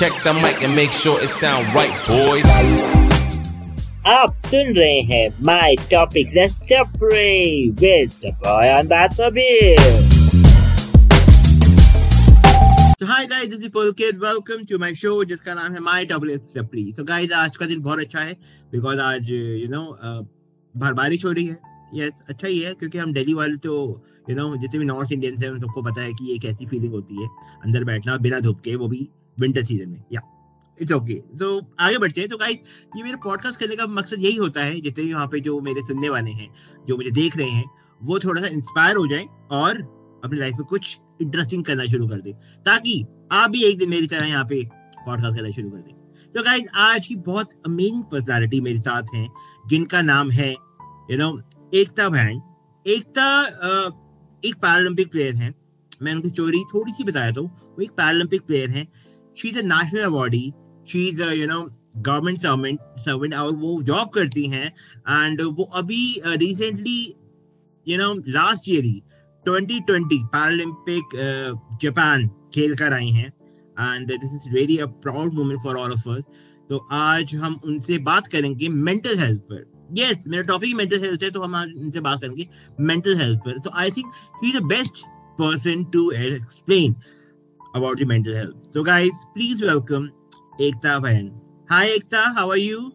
check the mic and make sure it sound right, boys. आप सुन रहे हैं my topic with the boy on that mobile So hi guys, this is Pulkit. Welcome to my show जिसका नाम है My Double Supply. So guys, आज का दिन बहुत अच्छा है because आज you know uh, बाहर बारिश हो रही है. यस Yes, अच्छा ही है क्योंकि हम दिल्ली वाले तो यू नो जितने भी नॉर्थ इंडियंस हैं उन सबको पता है कि ये कैसी फीलिंग होती है अंदर बैठना बिना धूप के वो भी विंटर सीज़न में या इट्स ओके तो आगे बढ़ते हैं। तो गाइस ये मेरा पॉडकास्ट करने का मकसद यही होता है, जितने भी वहाँ पे जो मेरे सुनने वाले हैं, जो मुझे देख रहे हैं, वो थोड़ा सा इंस्पायर हो जाए और अपनी लाइफ में कुछ इंटरेस्टिंग करना शुरू कर दे, ताकि आप भी एक दिन मेरी तरह यहाँ पे पॉडकास्ट करना शुरू कर दें। तो गाइज़ आज की बहुत अमेजिंग पर्सनैलिटी मेरे साथ हैं, जिनका नाम है यू नो एकता बहन एकता एक पैरालंपिक प्लेयर है। मैं उनकी स्टोरी थोड़ी सी बताया तो वो एक पैरालंपिक प्लेयर है। She is a national awardee she is you know government servant servant और वो जॉब करती हैं. एंड वो अभी recently you know last year he 2020 Paralympic Japan खेल कर आई हैं. And this is very a proud moment for all of us तो आज हम उनसे बात करेंगे मेंटल हेल्थ पर. यस मेरा टॉपिक मेंटल हेल्थ है तो हम आज उनसे बात करेंगे मेंटल हेल्थ पर. तो I think he is the best person to explain about the mental health. So, guys, please welcome Ekta Bhayan. Hi, Ekta. How are you?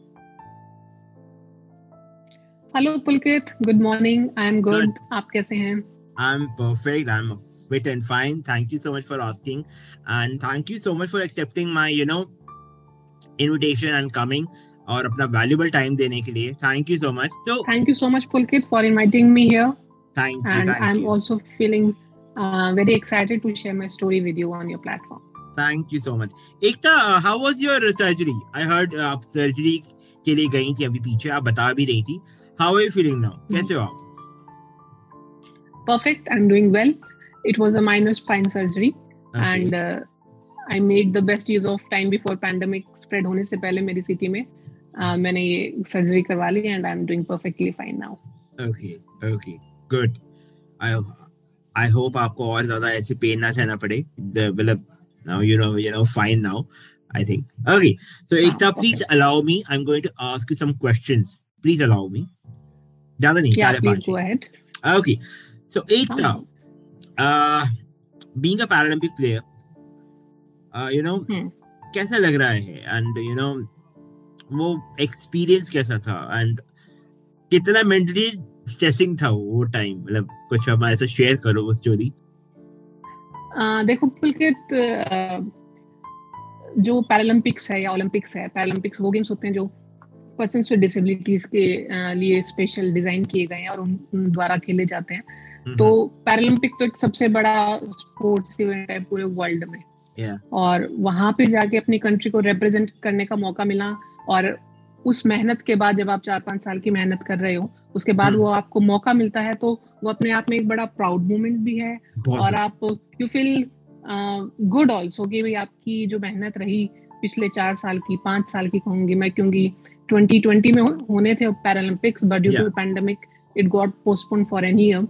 Hello, Pulkit. Good morning. I'm good. good. आप कैसे हैं? I'm perfect. I'm fit and fine. Thank you so much for asking, and thank you so much for accepting my, you know, invitation and coming. और अपना valuable time देने के लिए thank you so much so thank you so much pulkit for inviting me here thank you and thank i'm you. also feeling uh, very excited to share my story with you on your platform. Thank you so much. Ekta, uh, how was your surgery? I heard uh, आप surgery के लिए गई थी अभी पीछे आप बता भी रही थी. How are you feeling now? कैसे हो आप? Perfect. I'm doing well. It was a minor spine surgery okay. and uh, I made the best use of time before pandemic spread होने से पहले मेरी सिटी में uh, मैंने ये सर्जरी करवा ली and I'm doing perfectly fine now. Okay, okay, good. I I I hope आपको और ज़्यादा ऐसे पेन ना सहना पड़े. मतलब now you know you know fine now I think okay so एक था please allow me I'm going to ask you some questions please allow me ज़्यादा नहीं क्या बात है ओके सो एक था being a Paralympic player you know कैसा लग रहा है? एंड यू नो वो एक्सपीरियंस कैसा था? एंड कितना मेंटली स्ट्रेसिंग था वो टाइम मतलब कुछ हमारे साथ शेयर करो वो स्टोरी देखो पुलकित जो पैरालंपिक्स है या ओलंपिक्स है पैरालंपिक्स वो गेम्स होते हैं जो पर्सन विद डिसेबिलिटीज के लिए स्पेशल डिज़ाइन किए गए हैं और उन, उन द्वारा खेले जाते हैं हम्म, तो पैरालंपिक हम्म। तो एक सबसे बड़ा स्पोर्ट्स इवेंट है पूरे वर्ल्ड में yeah. और वहाँ पे जाके अपनी कंट्री को रिप्रेजेंट करने का मौका मिला और उस मेहनत के बाद जब आप चार पाँच साल की मेहनत कर रहे हो उसके बाद हम्म। वो आपको मौका मिलता है तो वो अपने आप में एक बड़ा प्राउड मोमेंट भी है और आप यू फील गुड ऑल्सो कि भाई आपकी जो मेहनत रही पिछले चार साल की पाँच साल की कहूँगी मैं क्योंकि 2020 में होने थे Paralympics but due to pandemic it got postpone for an year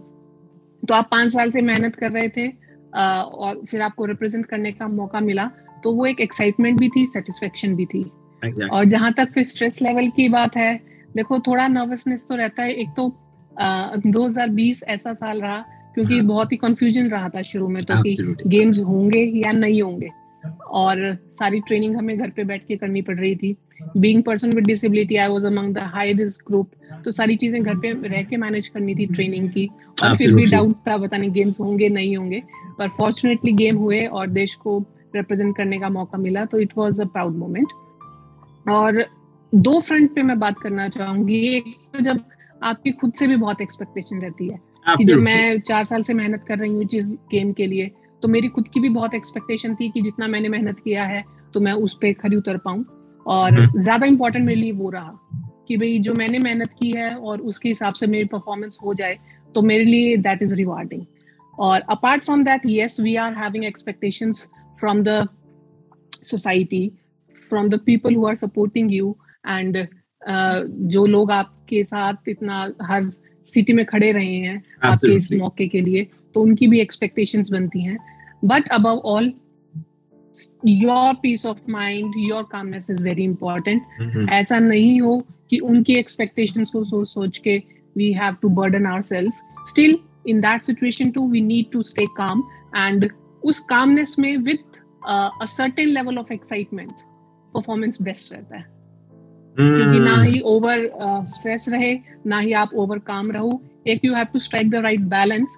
तो आप पाँच साल से मेहनत कर रहे थे और फिर आपको रिप्रेजेंट करने का मौका मिला तो वो एक एक्साइटमेंट भी थी सेटिस्फेक्शन भी थी exactly. और जहाँ तक फिर स्ट्रेस लेवल की बात है देखो थोड़ा नर्वसनेस तो रहता है। एक तो दो हज़ार बीस ऐसा साल रहा क्योंकि हाँ. बहुत ही कंफ्यूजन रहा था शुरू में तो कि गेम्स होंगे या नहीं होंगे। और सारी ट्रेनिंग हमें घर पे बैठ के करनी पड़ रही थी। Being person with disability I was among the high risk group तो सारी चीज़ें घर पे रह के मैनेज करनी थी ट्रेनिंग की। और फिर भी डाउट था पता नहीं गेम्स होंगे नहीं होंगे। पर फॉर्चुनेटली गेम हुए और देश को रिप्रेजेंट करने का मौका मिला तो it was a proud moment और दो फ्रंट पे मैं बात करना चाहूँगी। एक तो जब आपकी खुद से भी बहुत एक्सपेक्टेशन रहती है कि जब मैं चार साल से मेहनत कर रही हूँ चीज़ गेम के लिए तो मेरी खुद की भी बहुत एक्सपेक्टेशन थी कि जितना मैंने मेहनत किया है तो मैं उस पर खरी उतर पाऊँ। और हम्म। ज़्यादा इम्पोर्टेंट मेरे लिए वो रहा कि भाई जो मैंने मेहनत की है और उसके हिसाब से मेरी परफॉर्मेंस हो जाए तो मेरे लिए दैट इज़ रिवार्डिंग और apart from that yes we are having expectations from the society from the people who are supporting you and uh, जो लोग आपके साथ इतना हर सिटी में खड़े रहे हैं आपके इस मौके के लिए तो उनकी भी एक्सपेक्टेशंस बनती हैं। But above all your peace of mind your calmness is very important ऐसा नहीं हो कि उनकी एक्सपेक्टेशंस को सोच सोच के we have to burden our selves still in that situation to we need to stay calm and उस कामनेस में with certain level of excitement performance best रहता है। क्योंकि ना हम्म, ही ओवर स्ट्रेस रहे ना ही आप ओवर काम रहो. एक you have to strike the right balance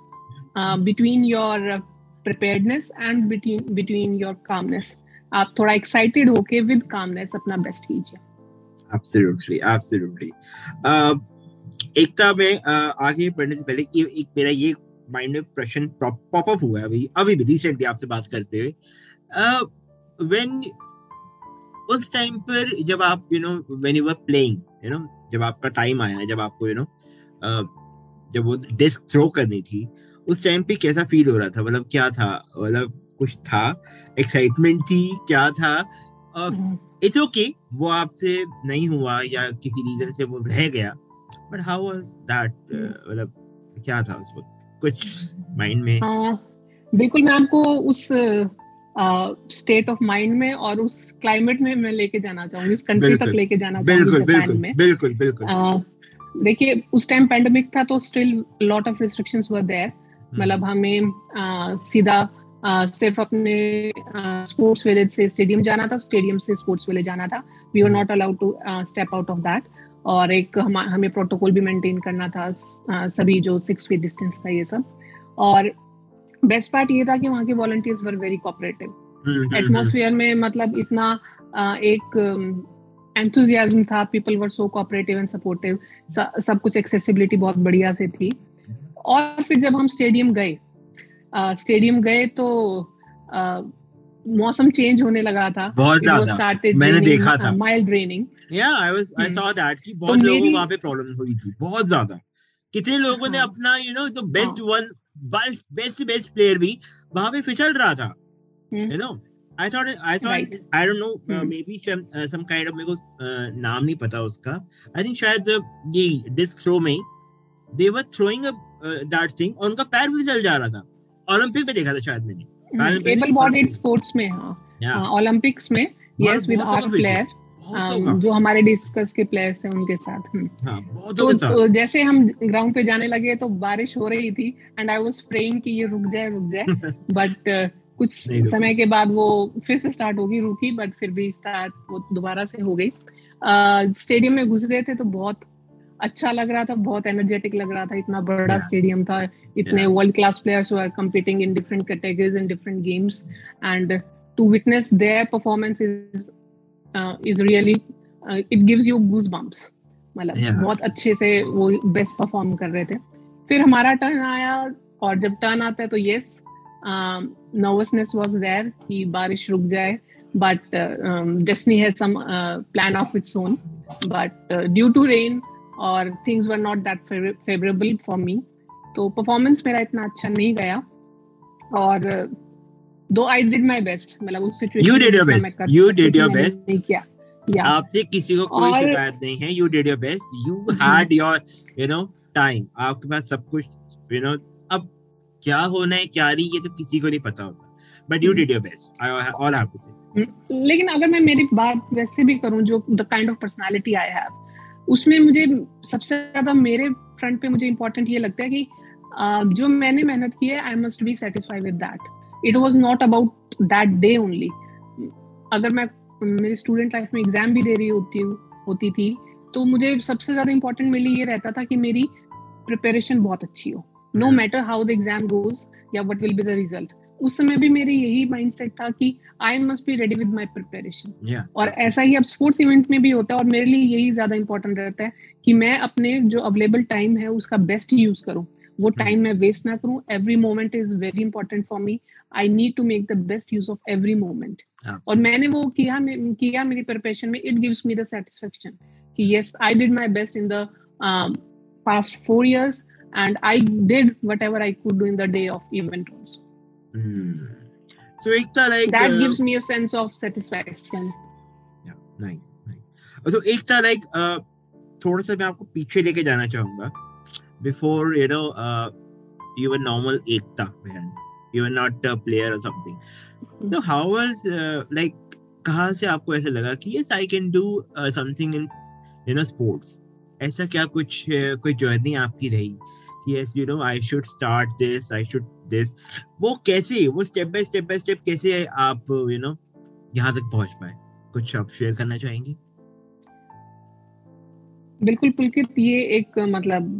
between your preparedness and between between your calmness आप थोड़ा एक्साइटेड होके विद कामनेस अपना बेस्ट कीजिए। Uh, एकता में uh, आगे बढ़ने से पहले कि एक मेरा ये माइंड में प्रश्न पॉप अप हुआ है अभी अभी रिसेंटली आपसे बात करते हुए। व्हेन उस टाइम पर जब आप you know when you were playing you know जब आपका टाइम आया जब आपको यू नो जब वो डिस्क थ्रो करनी थी उस टाइम पे कैसा फील हो रहा था? मतलब क्या था? मतलब कुछ था? एक्साइटमेंट थी? क्या था? इट्स ओके okay, वो आपसे नहीं हुआ या किसी रीजन से वो रह गया। बट हाउ वाज दैट मतलब क्या था उस वक्त? कुछ माइंड में? हाँ, बिल्कुल मैं आपको उस स्टेट ऑफ़ माइंड में और उस क्लाइमेट में मैं लेके जाना चाहूँगी उस कंट्री तक लेके जाना चाहूँगी जापान बिल्कुल में। बिल्कुल बिल्कुल। देखिए उस टाइम पेंडेमिक था तो still lot of restrictions were there hmm, मतलब हमें सीधा सिर्फ़ अपने स्पोर्ट्स विलेज से स्टेडियम जाना था स्टेडियम से स्पोर्ट्स विलेज जाना था। We are not allowed to step out of that और एक हम, हमें प्रोटोकॉल भी मेंटेन करना था सभी जो सिक्स फीट डिस्टेंस था ये सब। और बेस्ट पार्ट ये था कि वहाँ के volunteers were very cooperative hmm, में मतलब इतना एक एंथुजियाज्म था people were so cooperative and supportive सब कुछ एक्सेसिबिलिटी बहुत बढ़िया से थी। और फिर जब हम स्टेडियम गए स्टेडियम गए तो मौसम चेंज होने लगा था। बहुत ज़्यादा। मैंने देखा था। माइल्ड रेनिंग या I was I. Saw that कि बहुत लोगों को वहाँ पे प्रॉब्लम हुई थी बहुत ज़्यादा। कितने लोगों ने हाँ। अपना you know the best one best best best player भी वहाँ पे फिसल रहा था। You know I thought I thought I don't know. Maybe some kind of मेरे को uh, नाम नहीं पता उसका। आई थिंक शायद uh, ये डिस्क थ्रो में they were throwing a that thing और उनका पैर भी फिसल जा रहा था। ओलंपिक में देखा था शायद मैंने। एबल बॉडीड स्पोर्ट्स में हाँ। ओलंपिक्स में यस विद फिसल- प्लेयर जो हमारे डिस्कस के प्लेयर्स थे उनके साथ हम्म। हाँ बहुतों तो तो जैसे हम ग्राउंड पे जाने लगे तो बारिश हो रही थी एंड आई वाज प्रेइंग कि ये रुक जाए रुक जाए। बट कुछ समय के बाद वो फिर से स्टार्ट होगी रुकी बट फिर भी स्टार्ट वो दोबारा से हो गई। स्टेडियम में घुस गए थे तो बहुत अच्छा लग रहा था बहुत एनर्जेटिक लग रहा था। इतना बड़ा Yeah. स्टेडियम था इतने world class players were competing in different categories and different games and to witness their performance is uh, is really uh, it gives you goosebumps. मतलब बहुत अच्छे से वो बेस्ट परफॉर्म कर रहे थे। फिर हमारा टर्न आया और जब टर्न आता है तो यस नर्वसनेस वाज देयर कि बारिश रुक जाए। But destiny has some plan of its own but due to rain और things were not that favourable for me तो परफॉर्मेंस मेरा इतना अच्छा नहीं गया। और दो आई डिड माय बेस्ट मतलब उस situation You did your best. You did your best. नहीं किया। या आपसे किसी को कोई शिकायत नहीं है। You did your best you had your you know time आपके पास सब कुछ यू नो अब क्या होना है क्या नहीं ये तो किसी को नहीं पता होता but you did your best I all have to say लेकिन अगर मैं मेरी बात वैसे भी करूँ जो the kind of personality I have उसमें मुझे सबसे ज़्यादा मेरे फ्रंट पे मुझे इम्पोर्टेंट ये लगता है कि जो मैंने मेहनत की है I must be satisfied with that it was not about that day only अगर मैं मेरी स्टूडेंट लाइफ में एग्ज़ाम भी दे रही होती हूँ होती थी तो मुझे सबसे ज़्यादा इम्पोर्टेंट मेरे लिए ये रहता था कि मेरी प्रिपरेशन बहुत अच्छी हो। No. Matter how the exam goes या what will be the result उस समय भी मेरी यही माइंडसेट था कि I must be ready with my preparation और ऐसा ही अब स्पोर्ट्स इवेंट में भी होता है और मेरे लिए यही ज़्यादा इंपॉर्टेंट रहता है कि मैं अपने जो अवेलेबल टाइम है उसका बेस्ट यूज़ करूँ। वो टाइम मैं वेस्ट ना करूँ। Every moment is very important for me I need to make the best use of every moment और मैंने वो किया किया मेरी प्रिपरेशन में। It gives me the satisfaction कि yes I did my best in the past four years and I did whatever I could do in the day of event also so एक था like that gives me a sense of satisfaction. Nice nice तो एक था like थोड़ा सा मैं आपको पीछे लेके जाना चाहूँगा। Before you know you were normal Ekta बहन you are not a player or something so how was uh, like कहाँ से आपको ऐसा लगा कि yes I can do uh, something in you know sports ऐसा क्या कुछ uh, कोई जर्नी आपकी रही yes you know I should start this I should this वो कैसे वो step by step by step कैसे आप you know यहाँ तक पहुँच पाए कुछ आप शेयर करना चाहेंगे बिल्कुल पुलकित ये एक मतलब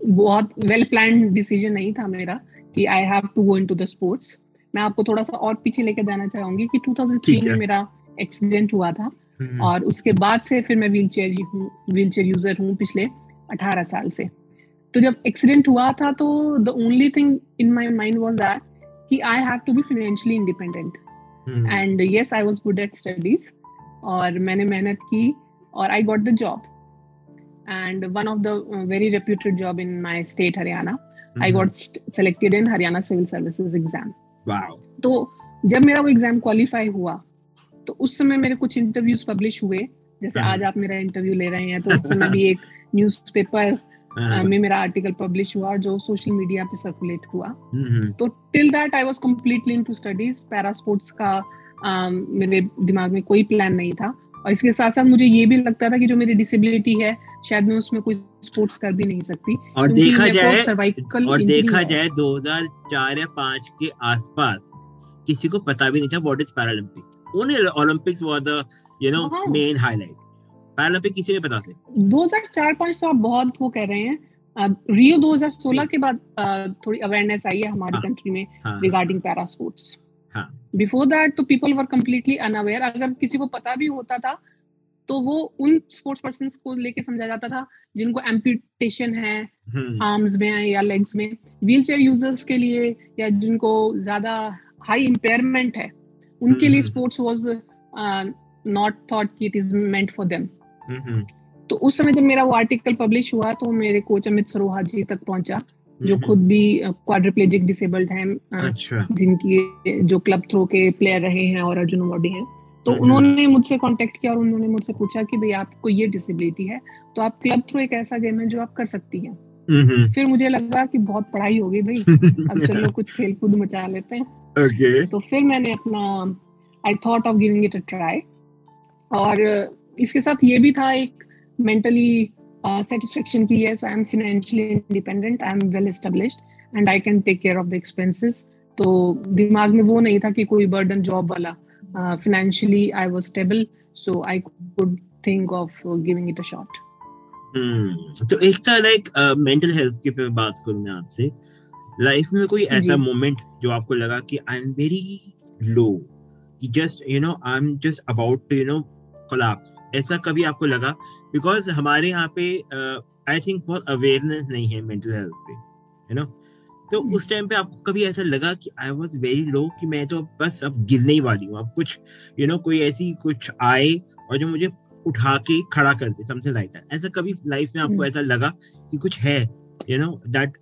बहुत वेल प्लान डिसीज़न नहीं था मेरा कि I have to go into the sports मैं आपको थोड़ा सा और पीछे लेकर जाना चाहूँगी कि 2003 में मेरा एक्सीडेंट हुआ था हम्म। और उसके बाद से फिर मैं व्हील चेयर हूँ व्हील चेयर यूज़र हूँ पिछले 18 साल से। तो जब एक्सीडेंट हुआ था तो the only thing in my mind was that कि I have to be financially independent and yes I was good at studies और मैंने मेहनत की और I got the job and one of the uh, very reputed job in my state haryana. Mm-hmm. i got st- selected in haryana civil services exam. Wow. तो जब मेरा वो exam qualify हुआ तो उस समय मेरे कुछ इंटरव्यूज़ पब्लिश हुए। जैसे आज आप मेरा इंटरव्यू ले रहे हैं तो उस समय भी एक न्यूज़पेपर में मेरा आर्टिकल पब्लिश हुआ और जो सोशल मीडिया पे सर्कुलेट हुआ। तो till that I was completely into studies para sports का मेरे दिमाग में कोई प्लान नहीं था। और इसके साथ साथ मुझे ये भी लगता था कि जो मेरी डिसेबिलिटी है शायद मैं उसमें कोई स्पोर्ट्स कर भी नहीं सकती। और देखा जाए सर्वाइकल और देखा जाए 2004 या 5 के आसपास किसी को पता भी नहीं था what is Paralympics only Olympics was the you know main highlight Paralympic किसी ने पता थे 2004 5 तो आप बहुत वो कह रहे हैं। रियो uh, 2016 के बाद uh, थोड़ी अवेयरनेस आई है हमारी कंट्री हाँ। में regarding para sports before that तो पीपल वर कम्प्लीटली अनअवेयर अगर किसी को पता भी होता था तो वो उन स्पोर्ट्स पर्सन को लेके समझा जाता था जिनको एम्पिटेशन है आर्म्स हम्म। में या लेग्स में। व्हील चेयर यूज़र्स के लिए या जिनको ज़्यादा हाई इम्पेयरमेंट है उनके लिए स्पोर्ट्स वॉज़ नॉट थॉट कि it is meant for them तो उस समय जब मेरा वो आर्टिकल पब्लिश हुआ तो मेरे कोच अमित सरोहा जी तक पहुँचा। जो। खुद भी क्वाड्रिप्लेजिक डिसेबल्ड हैं अच्छा। जिनकी जो क्लब थ्रो के प्लेयर रहे हैं और अर्जुन अवार्डी हैं तो। उन्होंने मुझसे कांटेक्ट किया और उन्होंने मुझसे पूछा कि भाई आपको ये डिसेबिलिटी है तो आप क्लब थ्रो एक ऐसा गेम है जो आप कर सकती हैं। फिर मुझे लगा कि बहुत पढ़ाई हो गई भाई अब चलो कुछ खेल कूद मचा लेते हैं okay. तो फिर मैंने अपना I thought of giving it a try और इसके साथ ये भी था एक मेंटली सेटिस्फेक्शन की yes I am financially independent I am well established and I can take care of the expenses तो दिमाग में वो नहीं था कि कोई बर्डन जॉब वाला financially I was stable, so I could think of uh, giving it a shot. तो एक था लाइक मेंटल हेल्थ के पे बात करूँ मैं आपसे लाइफ में कोई ऐसा मोमेंट जो आपको लगा कि I am very low just you know I am just about to you know collapse ऐसा कभी आपको लगा? बिकॉज़ हमारे यहाँ पे आई थिंक बहुत अवेयरनेस नहीं है मेंटल हेल्थ पे यू नो? तो हम्म। उस टाइम पे आपको कभी ऐसा लगा कि आई वॉज़ वेरी लो कि मैं तो बस अब गिरने ही वाली हूँ। अब कुछ यू you नो know, कोई ऐसी कुछ आए और जो मुझे उठा के खड़ा कर दे समथिंग लाइक दैट ऐसा कभी लाइफ में आपको हम्म। ऐसा लगा कि कुछ है you know that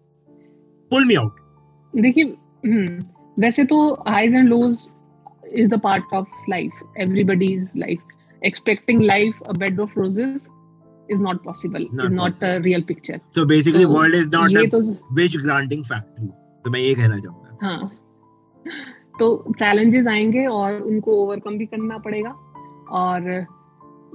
pull me out देखिए हम्म, वैसे तो highs and lows is the part of life everybody's life expecting life a bed of roses is not possible. Not is not possible. a real picture. So basically so, world is not a तो, wish granting factory. तो मैं ये कहना चाहूँगा। हाँ। तो challenges आएँगे और उनको ओवरकम भी करना पड़ेगा। और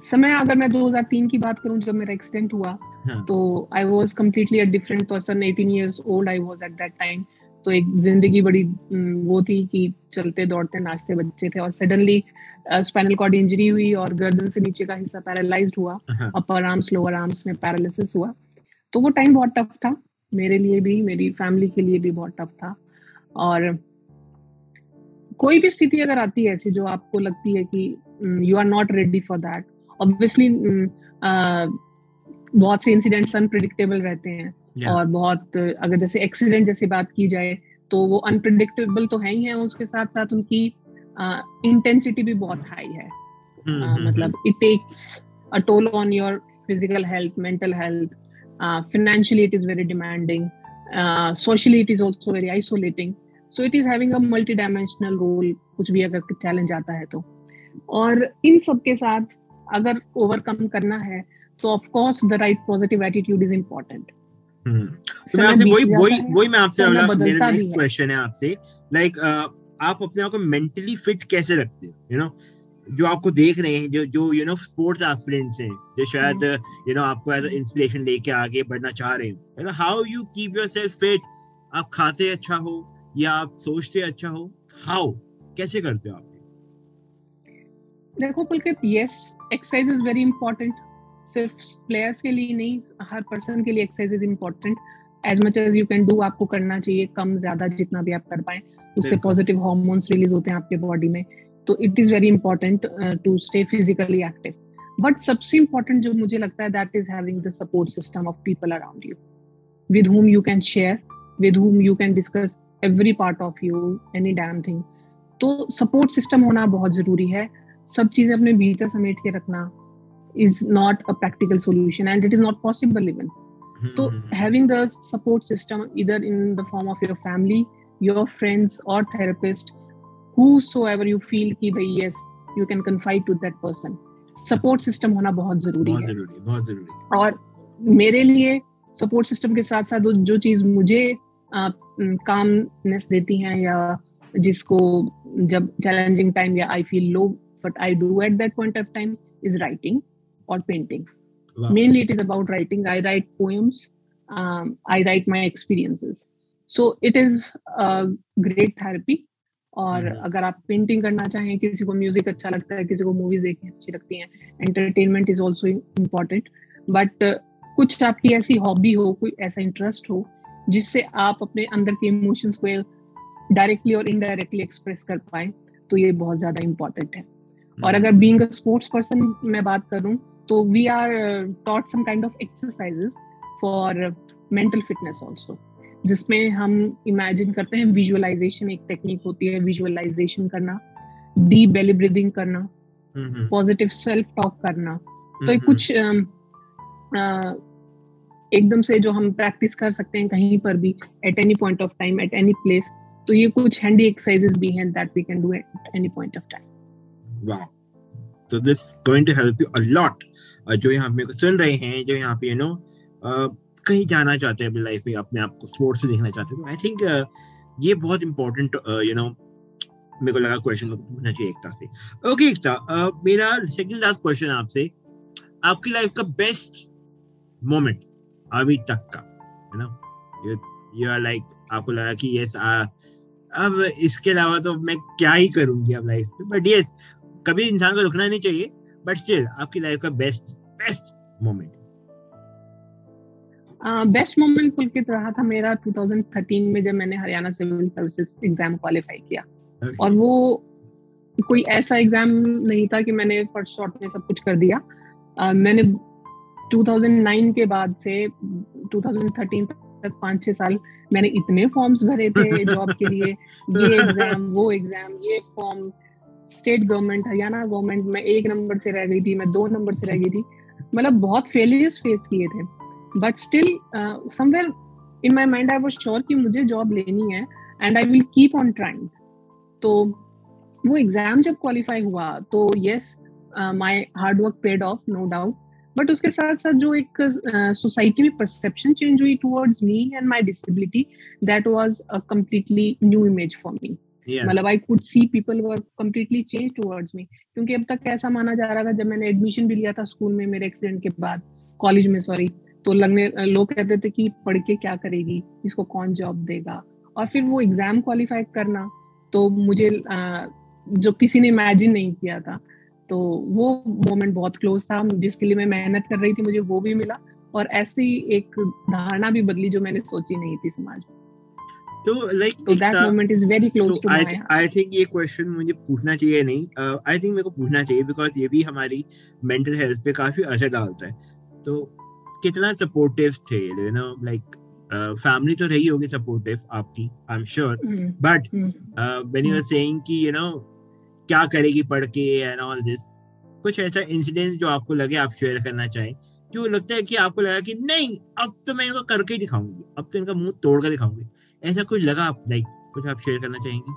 समय अगर मैं 2003 की बात करूँ जब मेरा एक्सीडेंट हुआ हाँ. तो I was completely a different person 18 years old I was at that time तो एक ज़िंदगी बड़ी वो थी कि चलते दौड़ते नाचते बच्चे थे और सडनली स्पाइनल कॉर्ड इंजरी हुई और गर्दन से नीचे का हिस्सा पैरालाइज्ड हुआ अपर आर्म्स लोअर आर्म्स में पैरालिसिस हुआ। तो वो टाइम बहुत टफ था मेरे लिए भी मेरी फैमिली के लिए भी बहुत टफ था। और कोई भी स्थिति अगर आती है ऐसी जो आपको लगती है कि you are not ready for that obviously बहुत से इंसिडेंट्स अनप्रिडिक्टेबल रहते हैं। Yeah. और बहुत अगर जैसे एक्सीडेंट जैसी बात की जाए तो वो अनप्रिडिक्टेबल तो है ही है उसके साथ साथ उनकी इंटेंसिटी भी बहुत हाई है mm-hmm. मतलब it takes a toll on your physical health mental health financially it is very demanding uh, socially it is also very isolating so it is having a multi-dimensional role कुछ भी अगर challenge आता है तो और इन सब के साथ अगर ओवरकम करना है तो of course the right positive attitude is important हम्म तो मैं आपसे वही वही वही मैं आपसे अगला मेरा नेक्स्ट क्वेश्चन है। आपसे। लाइक आप अपने आप को मेंटली फिट कैसे रखते हो? यू नो जो आपको देख रहे हैं जो जो यू नो स्पोर्ट्स एस्पिरेंट्स हैं जो शायद यू नो आपको एज इंस्पिरेशन लेके आगे बढ़ना चाह रहे हो। You know how you keep yourself fit आप खाते अच्छा हो या आप सोचते अच्छा हो? हाउ कैसे करते हो आप? देखो Pulkit yes exercise is very important सिर्फ़ प्लेयर्स के लिए नहीं हर पर्सन के लिए exercise is important as much as you can do आपको करना चाहिए कम ज़्यादा जितना भी आप कर पाए उससे पॉजिटिव हार्मोन्स रिलीज़ होते हैं आपके बॉडी में. तो it is very important to stay physically active but सबसे इंपॉर्टेंट जो मुझे लगता है that is having the support system of people around you with whom you can share with whom you can discuss every part of you any damn thing तो support system होना बहुत ज़रूरी है. सब चीज़ें अपने भीतर समेट के रखना is not a practical solution and it is not possible even so having the support system either in the form of your family your friends or therapist whosoever you feel ki bhai yes you can confide to that person support system होना बहुत ज़रूरी बहुत है ज़रूरी, बहुत ज़रूरी और मेरे लिए सपोर्ट सिस्टम के साथ साथ जो चीज़ मुझे कामनेस देती हैं या जिसको जब चैलेंजिंग टाइम या I feel low but I do at that point of time is writing or painting. Wow. Mainly, it is about writing. I write poems. Um, I write my experiences. So it is a great therapy. और mm-hmm. अगर आप painting करना चाहें किसी को music अच्छा लगता है किसी को मूवीज़ देखनी अच्छी लगती हैं entertainment is also important but कुछ आपकी ऐसी हॉबी हो कोई ऐसा इंटरेस्ट हो जिससे आप अपने अंदर के इमोशंस को डायरेक्टली और इनडायरेक्टली एक्सप्रेस कर पाए तो ये बहुत ज़्यादा इम्पोर्टेंट है mm-hmm. और अगर बींग स्पोर्ट्स पर्सन मैं बात करूँ तो we are taught some kind of exercises for mental fitness also जिसमें हम इमेजिन करते हैं विजुअलाइजेशन एक टेक्निक होती है विजुअलाइजेशन करना डीप बेली ब्रीदिंग करना पॉजिटिव सेल्फ टॉक करना। तो एक कुछ एकदम से जो हम प्रैक्टिस कर सकते हैं कहीं पर भी at any point of time at any place तो ये कुछ हैंडी एक्सरसाइजेस भी हैं that we can do at any point of time wow so this going to help you a lot. जो यहाँ पे सुन रहे हैं, जो यहाँ पे यू नो कहीं जाना चाहते हैं अपनी लाइफ में, अपने आप को स्पोर्ट्स में देखना चाहते हैं आई तो थिंक ये बहुत इंपॉर्टेंट यू नो मेरे को लगा क्वेश्चन पूछना चाहिए एकता से। ओके एकता मेरा सेकंड लास्ट क्वेश्चन आपसे। आपकी लाइफ का बेस्ट मोमेंट अभी तक का है ना यू आर लाइक आपको लगा कि यस अब इसके अलावा तो मैं क्या ही करूँगी अब लाइफ में बट यस कभी इंसान को रुकना नहीं चाहिए। बट स्टिल आपकी लाइफ का best best moment best moment Pulkit रहा था मेरा 2013 में जब मैंने Haryana civil services exam qualify किया। Okay. और वो कोई ऐसा एग्ज़ाम नहीं था कि मैंने फ़र्स्ट शॉट में सब कुछ कर दिया। uh, मैंने 2009 के बाद से 2013 तक पाँच छह साल मैंने इतने फॉर्म्स भरे थे जॉब के लिए। ये एग्ज़ाम वो एग्ज़ाम ये form state government Haryana government में एक नंबर से रह गई थी मैं दो नंबर से रह गई थी। मतलब बहुत फेलियर्स फेस किए थे। But still somewhere in my mind I was sure कि मुझे जॉब लेनी है and I will keep on trying तो वो एग्ज़ाम जब क्वालिफाई हुआ तो yes my hard work paid off no doubt but उसके साथ साथ जो एक सोसाइटी uh, में परसेप्शन चेंज हुई towards me and my disability that was a completely new image for me मतलब I could see people were completely change towards me क्योंकि अब तक ऐसा माना जा रहा था, जब मैंने एडमिशन भी लिया था स्कूल में, मेरे एक्सीडेंट के बाद कॉलेज में सॉरी तो लगने, लोग कहते थे कि पढ़ के क्या करेगी? इसको कौन जॉब देगा? और फिर वो एग्ज़ाम क्वालिफाई करना तो मुझे जो किसी ने इमेजिन नहीं किया था तो वो मोमेंट बहुत क्लोज था, जिसके लिए मैं मेहनत कर रही थी, मुझे वो भी मिला, और ऐसी एक धारणा भी बदली जो मैंने सोची नहीं थी समाज में। तो like that moment is very close so to I think ये क्वेश्चन मुझे पूछना चाहिए नहीं। आई थिंक मेरे को पूछना चाहिए बिकॉज़ ये भी हमारी मेंटल हेल्थ पे काफ़ी असर डालता है। तो कितना सपोर्टिव थे यू नो लाइक फैमिली तो रही होगी सपोर्टिव आपकी I am sure but when you are saying कि यू नो क्या करेगी पढ़ के एंड ऑल दिस कुछ ऐसा इंसिडेंट जो आपको लगे आप शेयर करना चाहें जो लगता है कि आपको लगा कि नहीं अब तो मैं इनको करके दिखाऊँगी अब तो इनका मुँह तोड़ कर दिखाऊँगी। ऐसा कुछ लगा आप? लाइक कुछ आप शेयर करना चाहेंगे?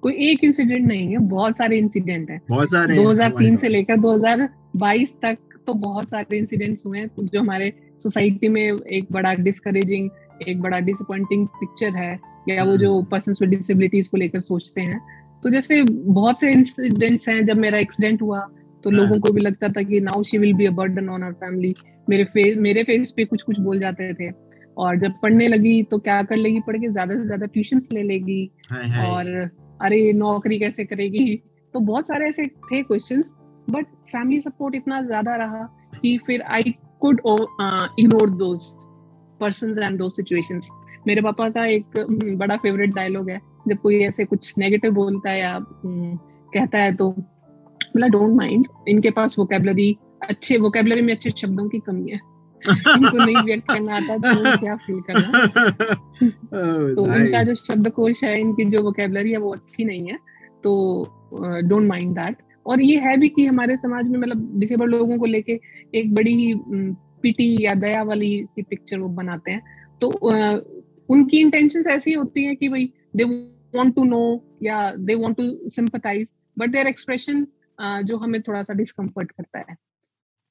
कोई एक इंसिडेंट नहीं है बहुत सारे इंसिडेंट है। बहुत सारे 2003 से लेकर 2022 तक तो बहुत सारे इंसिडेंट्स हुए हैं जो हमारे सोसाइटी में एक बड़ा डिस्करेजिंग एक बड़ा डिसअपॉइंटिंग पिक्चर है या वो जो पर्सन विद डिसेबिलिटीज को लेकर सोचते हैं। तो जैसे बहुत से इंसिडेंट्स हैं जब मेरा एक्सीडेंट हुआ तो हाँ। लोगों को भी लगता था कि now she will be a burden on our family मेरे फेस मेरे फेस पे कुछ कुछ बोल जाते थे। और जब पढ़ने लगी तो क्या कर लेगी पढ़ के ज़्यादा से ज़्यादा ट्यूशन ले लेगी और अरे नौकरी कैसे करेगी? तो बहुत सारे ऐसे थे क्वेश्चंस बट फैमिली सपोर्ट इतना ज़्यादा रहा कि फिर I could ignore those person and those situations मेरे पापा का एक हम्म, बड़ा फेवरेट डायलॉग है जब कोई ऐसे कुछ नेगेटिव बोलता है या हम्म, कहता है तो बोला डोंट माइंड इनके पास वोकेबलरी अच्छे वोकेबलरी में अच्छे शब्दों की कमी है। इनको नहीं व्यक्त करना आता तो क्या फील करना oh, तो इनका जो शब्दकोश है इनकी जो वोकेबलरी है वो अच्छी नहीं है। तो डोंट माइंड दैट और ये है भी कि हमारे समाज में मतलब डिसेबल लोगों को लेके एक बड़ी ही पिटी या दया वाली सी पिक्चर वो बनाते हैं। तो uh, उनकी इंटेंशंस ऐसी होती हैं कि भाई दे वांट टू नो या they want to sympathise but their expression जो हमें थोड़ा सा डिस्कम्फर्ट करता है।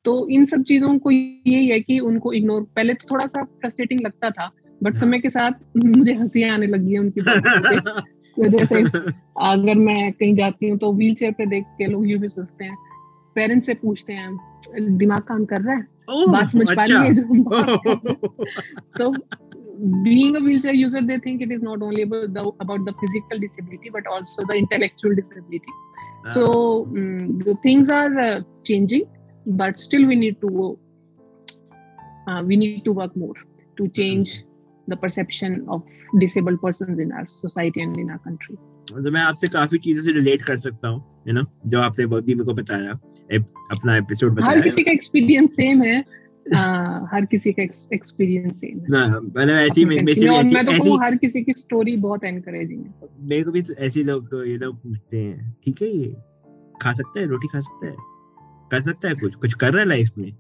तो इन सब चीज़ों को यही है कि उनको इग्नोर पहले तो थोड़ा सा फ्रस्ट्रेटिंग लगता था बट हाँ। समय के साथ मुझे हँसी आने लगी है उनकी जैसे अगर मैं कहीं जाती हूँ तो व्हील चेयर पे देख के लोग यू भी सोचते हैं पेरेंट्स से पूछते हैं दिमाग काम कर रहा है? बात समझ पा रही अच्छा। है जो तो being a wheelchair user they think it is not only about the physical disability but also the intellectual disability so the things are changing but still we need to uh, we need to work more to change the perception of disabled persons in our society and in our country. तो मैं आपसे काफ़ी चीज़ों से relate कर सकता हूँ you know जो आपने भी मेरे को बताया अपना एपिसोड बताया। हर किसी का एक्सपीरियंस सेम है हर किसी का एक्सपीरियंस सेम है। मतलब ऐसी में बेसिकली मैं तो ऐसी हर किसी की स्टोरी बहुत एनकरेजिंग है मेरे को भी ऐसे लोग ये लोग पूछते हैं ठीक है ये खा सकता है रोटी खा सकता है? कर सकता है कुछ कुछ कर रहा है लाइफ में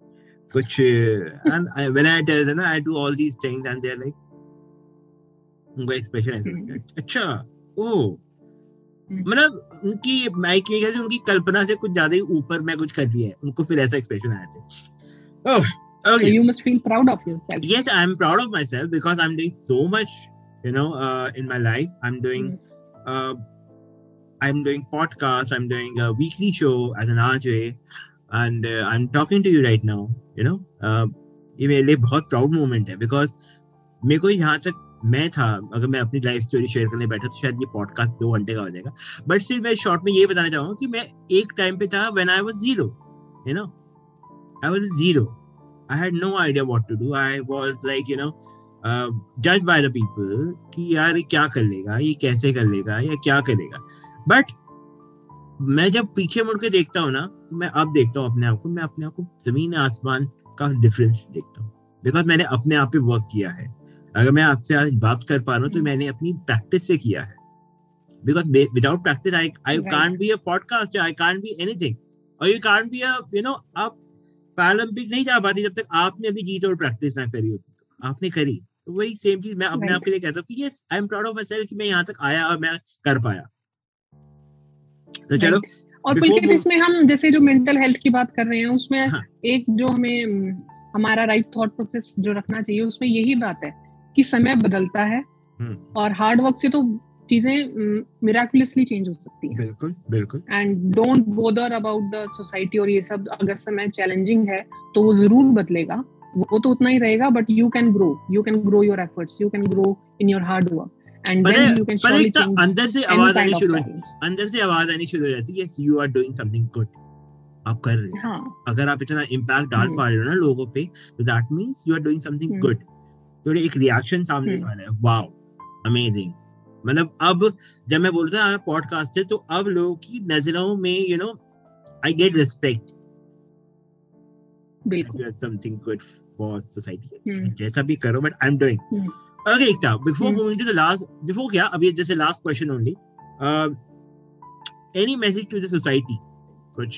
कुछ when I tell them I do all these things and they are like उनका एक्सप्रेशन अच्छा ओ मतलब उनकी मैं क्या उनकी कल्पना से कुछ ज़्यादा ही ऊपर मैं कुछ कर दिया है उनको फिर ऐसा एक्सप्रेशन आया था oh Okay. So you must feel proud of yourself. Yes, I'm proud of myself because I'm doing so much, you know, uh, in my life. I'm doing, mm. uh, I'm doing podcasts. I'm doing a weekly show as an RJ, uh, I'm talking to you right now. You know, uh, ये मेरे लिए बहुत proud moment है because मेरे को यहाँ तक मैं था अगर मैं अपनी लाइफ स्टोरी शेयर करने बैठा तो शायद ये पॉडकास्ट दो घंटे का हो जाएगा बट सिर्फ़ मैं शॉर्ट में ये बताना चाहूँगा कि मैं एक टाइम पे था when I was zero you know I was zero had no idea what to do. I was like, you know, uh, judged by the people कि यार ये क्या कर लेगा ये कैसे कर लेगा या क्या करेगा बट मैं जब पीछे मुड़ के देखता हूँ ना तो मैं अब देखता हूँ अपने आप को मैं अपने आप को ज़मीन आसमान का डिफरेंस देखता हूँ। बिकॉज़ मैंने अपने आप पे वर्क किया है। अगर मैं आपसे आज बात कर पा रहा हूँ तो मैंने अपनी प्रैक्टिस से किया है। Because without practice I I can't be a podcast I can't be anything और you can't be a you know आप पैरालंपिक नहीं जा पाती जब तक आपने अभी जीत और प्रैक्टिस ना करी होती। तो आपने करी। तो वही सेम चीज़ मैं अपने आप के लिए कहता हूँ कि yes I am proud of myself कि मैं यहाँ तक आया और मैं कर पाया। तो चलो और पुलकित इसमें हम जैसे जो मेंटल हेल्थ की बात कर रहे हैं उसमें हाँ. एक जो हमें हमारा राइट थॉट प्रोसेस जो रखना चाहिए उसमें यही बात है कि समय बदलता है हम्म। और हार्ड वर्क से तो चीज़ें मिराकुलसली चेंज हो सकती है बिल्कुल बिल्कुल and don't bother about the society और ये सब अगर समय चैलेंजिंग है तो वो ज़रूर बदलेगा वो तो उतना ही रहेगा but you can grow you can grow your efforts you can grow in your hard work and then you can surely change अंदर से आवाज़ आनी शुरू अंदर से आवाज़ आनी शुरू हो जाती है yes you are doing something good आप कर रहे हैं। हाँ. अगर आप इतना इम्पैक्ट डाल हम्म। पा रहे हो ना लोगों पे तो that means you are doing something good तो एक रिएक्शन सामने हम्म। वाला है। वाओ अमेजिंग मतलब अब जब मैं बोलता हूँ पॉडकास्ट है तो अब लोगों की नज़रों में you know I get respect something good for society जैसा भी करो but I am doing okay Ekta before going to the last before क्या? अभी जैसे last question only any message to the society कुछ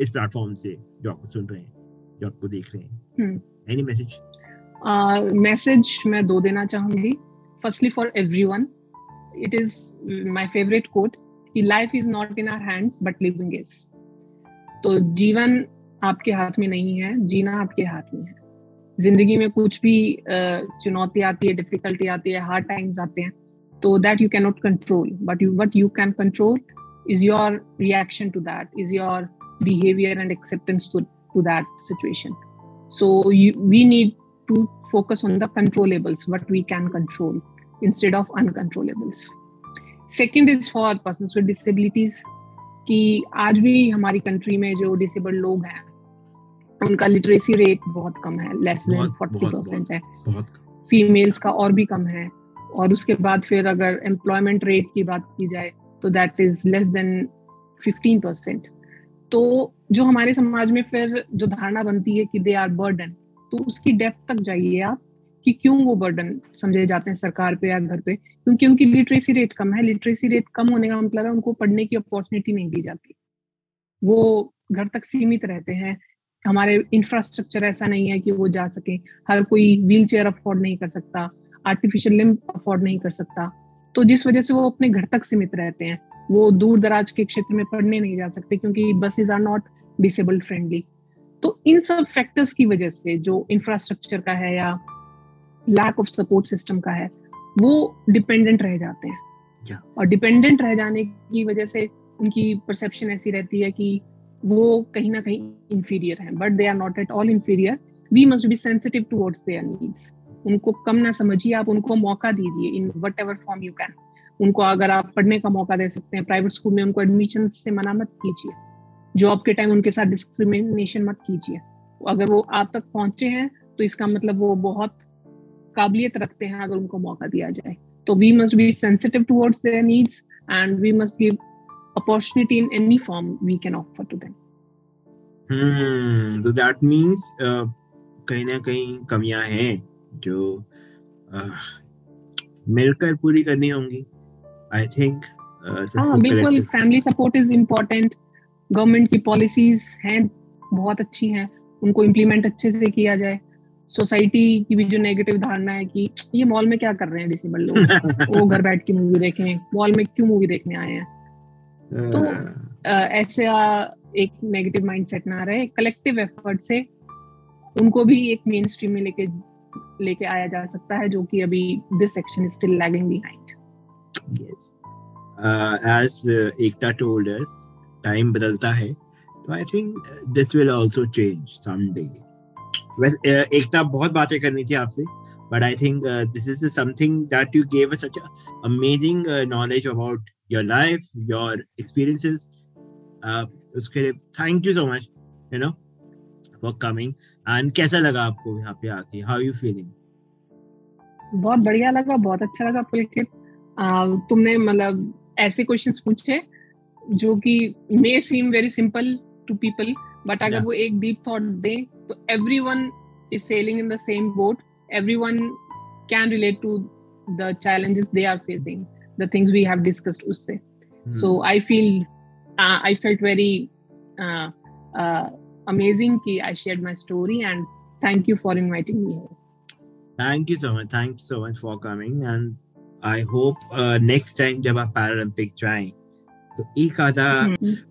इस प्लेटफॉर्म से जो आपको सुन रहे हैं जो आपको देख रहे हैं। एनी मैसेज मैसेज मैं दो देना चाहूँगी। Firstly for everyone it is my favorite quote कि life is not in our hands but living is. तो जीवन आपके हाथ में नहीं है जीना आपके हाथ में है। ज़िंदगी में कुछ भी चुनौती आती है डिफिकल्टी आती है हार्ड टाइम्स आते हैं तो that you can not control but you what you can control is your reaction to that is your behaviour and acceptance to that situation so we need to focus on the controllables what we can control instead of uncontrollables second is for person with disabilities कि आज भी हमारी country में जो disabled लोग हैं उनका literacy rate बहुत कम है लेस देन फोर्टी परसेंट है। फीमेल्स का और भी कम है। और उसके बाद फिर अगर एम्प्लॉयमेंट रेट की बात की जाए तो that is less than fifteen percent तो जो हमारे समाज में फिर जो धारणा बनती है कि दे आर बर्डन तो उसकी डेप्थ तक जाइए आप कि क्यों वो बर्डन समझे जाते हैं सरकार पे या घर पे? क्योंकि उनकी लिटरेसी रेट कम है। लिटरेसी रेट कम होने का मतलब है उनको पढ़ने की अपॉर्चुनिटी नहीं दी जाती। वो घर तक सीमित रहते हैं हमारे इंफ्रास्ट्रक्चर ऐसा नहीं है कि वो जा सके। हर कोई व्हील चेयर अफोर्ड नहीं कर सकता आर्टिफिशियल लिम्ब अफोर्ड नहीं कर सकता। तो जिस वजह से वो अपने घर तक सीमित रहते हैं वो दूर दराज के क्षेत्र में पढ़ने नहीं जा सकते क्योंकि buses are not disabled friendly तो इन सब फैक्टर्स की वजह से जो इंफ्रास्ट्रक्चर का है या लैक ऑफ़ सपोर्ट सिस्टम का है वो डिपेंडेंट रह जाते हैं। Yeah. और डिपेंडेंट रह जाने की वजह से उनकी परसेप्शन ऐसी रहती है कि वो कहीं ना कहीं इंफीरियर है but they are not at all inferior we must be sensitive towards their needs उनको कम ना समझिए, आप उनको मौका दीजिए in whatever form you can उनको अगर आप पढ़ने का मौका दे सकते हैं प्राइवेट स्कूल में उनको एडमिशन से मना मत कीजिए। जॉब के टाइम उनके साथ डिस्क्रिमिनेशन मत कीजिए। अगर वो आप तक पहुँचे हैं तो इसका मतलब वो बहुत काबिलियत रखते हैं अगर उनको मौका दिया जाए। तो we must be sensitive towards their needs and we must give opportunity in any form we can offer to them hmm so that means uh, कहीं ना कहीं कमियाँ हैं जो मिलकर पूरी करनी होंगी आई थिंक हाँ बिल्कुल family support is important government की पॉलिसीज़ हैं बहुत अच्छी हैं उनको इम्प्लीमेंट अच्छे से किया जाए। सोसाइटी की भी जो नेगेटिव धारणा है कि ये मॉल में क्या कर रहे हैं डिसेबल लोग? वो घर बैठ के मूवी देखें मॉल में क्यों मूवी देखने आए हैं? तो ऐसे एक नेगेटिव माइंडसेट ना रहे कलेक्टिव एफर्ट से उनको भी एक मेन स्ट्रीम में लेके लेके आया जा सकता है जो कि अभी this section is still lagging behind yes as Ekta told us time बदलता है तो I think this will also change someday वैसे एकता बहुत बातें करनी थी आपसे but I think uh, this is something that you gave us such amazing uh, knowledge about your life, your experiences. Uh, उसके लिए thank you so much, you know, for coming. And कैसा लगा आपको यहाँ पे आके? हाउ यू फीलिंग बहुत बढ़िया लगा बहुत अच्छा लगा पुलकित तुमने मतलब ऐसे क्वेश्चंस पूछे जो कि may seem very simple to people but अगर वो एक डीप थॉट दे तो everyone is sailing in the same boat everyone can relate to the challenges they are facing the things we have discussed उससे so I feel I felt very amazing ki I shared my story and thank you for inviting me here. Thank you so much. Thank you so much for coming and I hope uh, next time जब आप Paralympic जाएँ तो एक आधा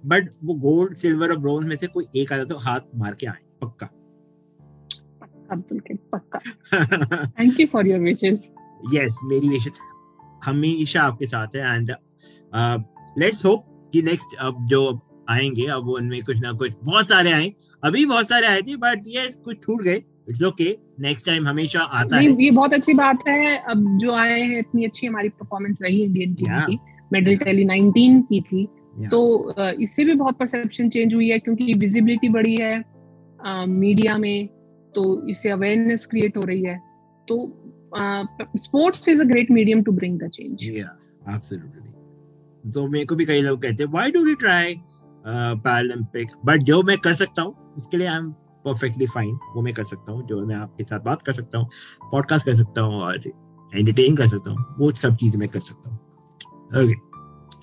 but वो gold silver और bronze में से कोई एक आधा तो हाथ मार के आए पक्का पक्का thank you for your wishes yes मेरी विशेस हमेशा आपके साथ है एंड लेट्स होप कि नेक्स्ट अब जो आएँगे अब उनमें कुछ ना कुछ बहुत सारे आए अभी बहुत सारे आए थे बट ये कुछ छूट गए इट्स ओके नेक्स्ट टाइम हमेशा आता है ये बहुत अच्छी बात है अब जो आए हैं इतनी अच्छी हमारी परफॉर्मेंस रही इंडियन टीम की मेडल टैली 19 की थी तो इससे भी बहुत परसेप्शन चेंज हुई है क्योंकि विजिबिलिटी बढ़ी है मीडिया में तो इससे अवेयरनेस क्रिएट हो रही है तो sports is a great medium to bring the change absolutely तो मेरे को भी कई लोग कहते हैं why do we try Paralympic but जो मैं कर सकता हूँ उसके लिए आई एम परफेक्टली फाइन वो मैं कर सकता हूँ जो मैं आपके साथ बात कर सकता हूँ पॉडकास्ट कर सकता हूँ और एंटरटेन कर सकता हूँ वो सब चीज़ मैं कर सकता हूँ। ओके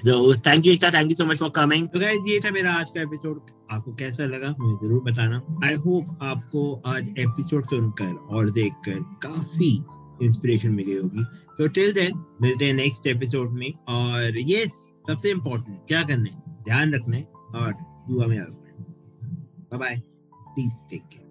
तो thank you thank you so much for coming तो गाइस ये था मेरा आज का एपिसोड आपको कैसा लगा मुझे ज़रूर बताना। आई होप आपको आज एपिसोड सुनकर और देखकर काफ़ी इंस्पिरेशन मिली होगी। तो टिल देन मिलते हैं नेक्स्ट एपिसोड में। और ये सबसे इम्पोर्टेंट क्या करना है? ध्यान रखना है और दुआ में याद bye bye please take care